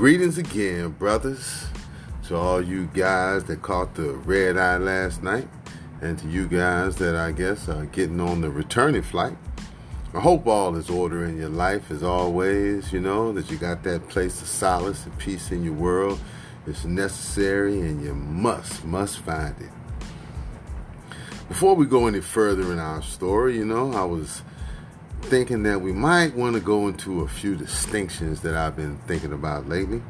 Greetings again, brothers, to all you guys that caught the red eye last night, and to you guys that I guess are getting on the returning flight. I hope all is order in your life as always, you know, that you got that place of solace and peace in your world. It's necessary and you must, must find it. Before we go any further in our story, you know, I was thinking that we might want to go into a few distinctions that I've been thinking about lately.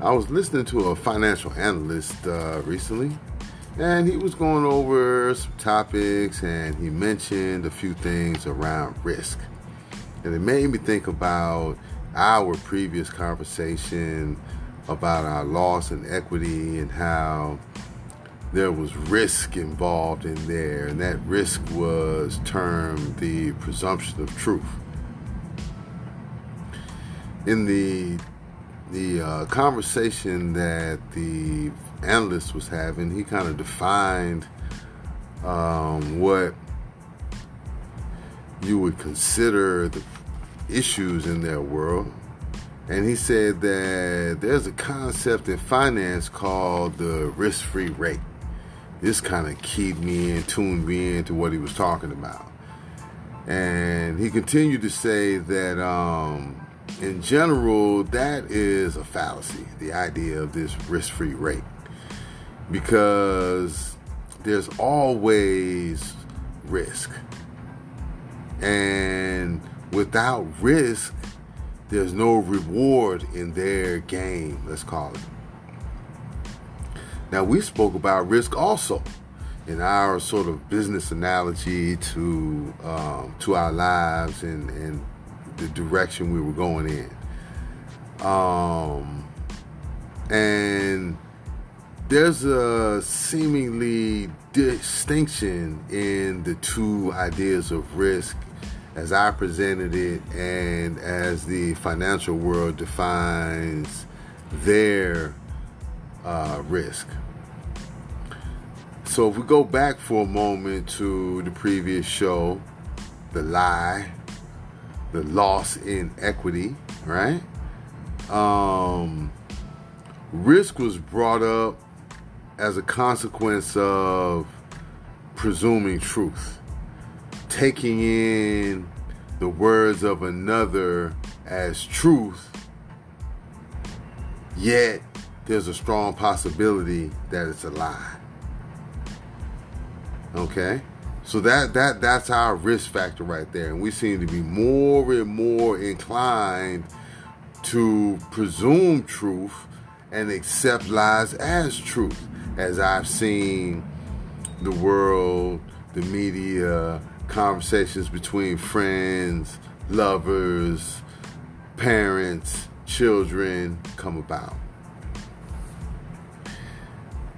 I was listening to a financial analyst uh, recently, and he was going over some topics and he mentioned a few things around risk. And it made me think about our previous conversation about our loss in equity and how there was risk involved in there, and that risk was termed the presumption of truth. In the the uh, conversation that the analyst was having, he kind of defined um, what you would consider the issues in their world. And he said that there's a concept in finance called the risk free rate this kind of keyed me in, tuned me into what he was talking about. And he continued to say that, um, in general, that is a fallacy, the idea of this risk free rate. Because there's always risk. And without risk, there's no reward in their game, let's call it. Now, we spoke about risk also in our sort of business analogy to um, to our lives and, and the direction we were going in. Um, and there's a seemingly distinction in the two ideas of risk as I presented it and as the financial world defines their uh, risk. So if we go back for a moment to the previous show, the lie, the loss in equity, right? Um, risk was brought up as a consequence of presuming truth, taking in the words of another as truth, yet there's a strong possibility that it's a lie. Okay? So that that that's our risk factor right there. And we seem to be more and more inclined to presume truth and accept lies as truth. As I've seen the world, the media, conversations between friends, lovers, parents, children come about.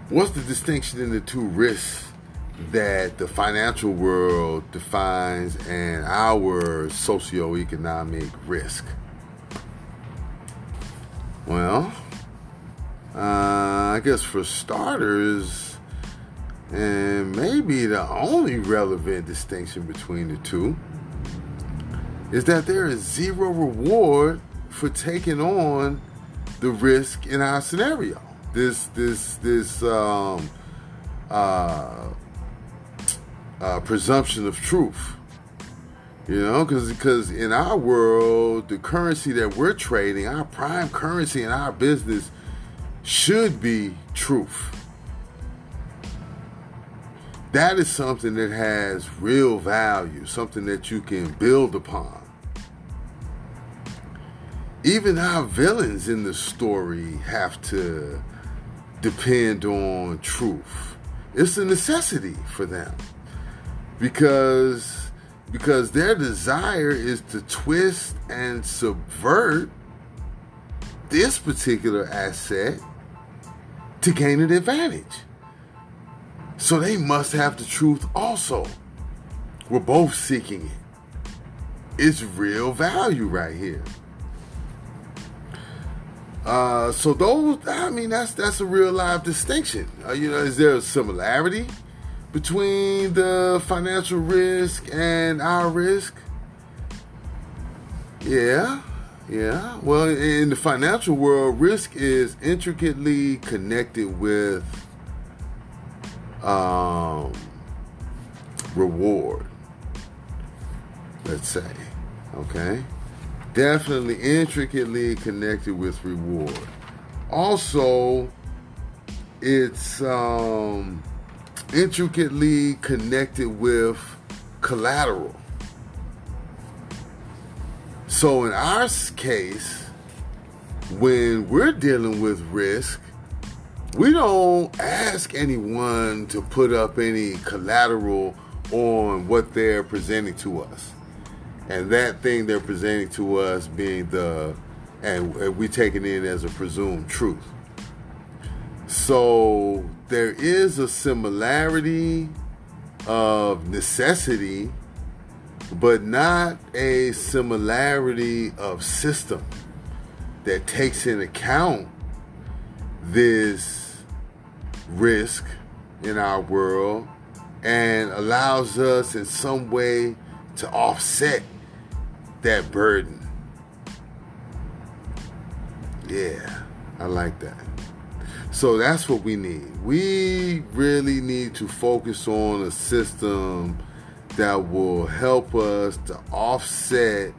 What's the distinction in the two risks that the financial world defines and our socioeconomic risk? Well, uh, I guess for starters, and maybe the only relevant distinction between the two is that there is zero reward for taking on the risk in our scenario. This this this um, uh, uh, presumption of truth. You know, because because in our world, the currency that we're trading, our prime currency in our business, should be truth. That is something that has real value, something that you can build upon. Even our villains in the story have to depend on truth. It's a necessity for them because because their desire is to twist and subvert this particular asset to gain an advantage. So they must have the truth also. We're both seeking it. It's real value right here. Uh, so those, I mean, that's that's a real live distinction. Uh, you know, is there a similarity between the financial risk and our risk? Yeah, yeah. Well, in the financial world, risk is intricately connected with um, reward. Let's say, okay definitely intricately connected with reward. Also, it's um, intricately connected with collateral. So, in our case, when we're dealing with risk, we don't ask anyone to put up any collateral on what they're presenting to us and that thing they're presenting to us being the and, we take it in as a presumed truth. So there is a similarity of necessity but not a similarity of system that takes in account this risk in our world and allows us in some way to offset that burden. Yeah, I like that. So that's what we need. We really need to focus on a system that will help us to offset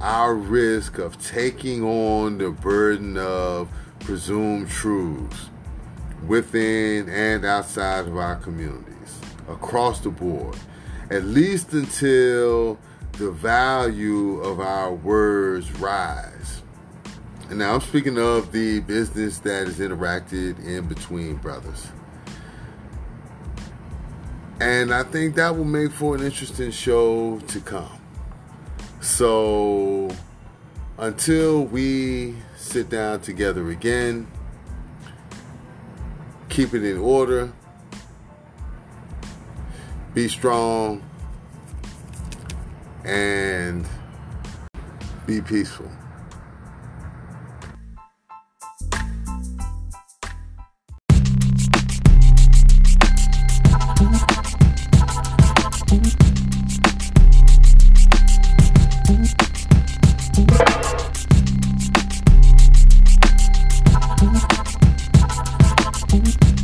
our risk of taking on the burden of presumed truths within and outside of our communities across the board, at least until the value of our words rise. And now I'm speaking of the business that is interacted in between brothers. And I think that will make for an interesting show to come. So until we sit down together again, keep it in order, be strong and be peaceful. Thank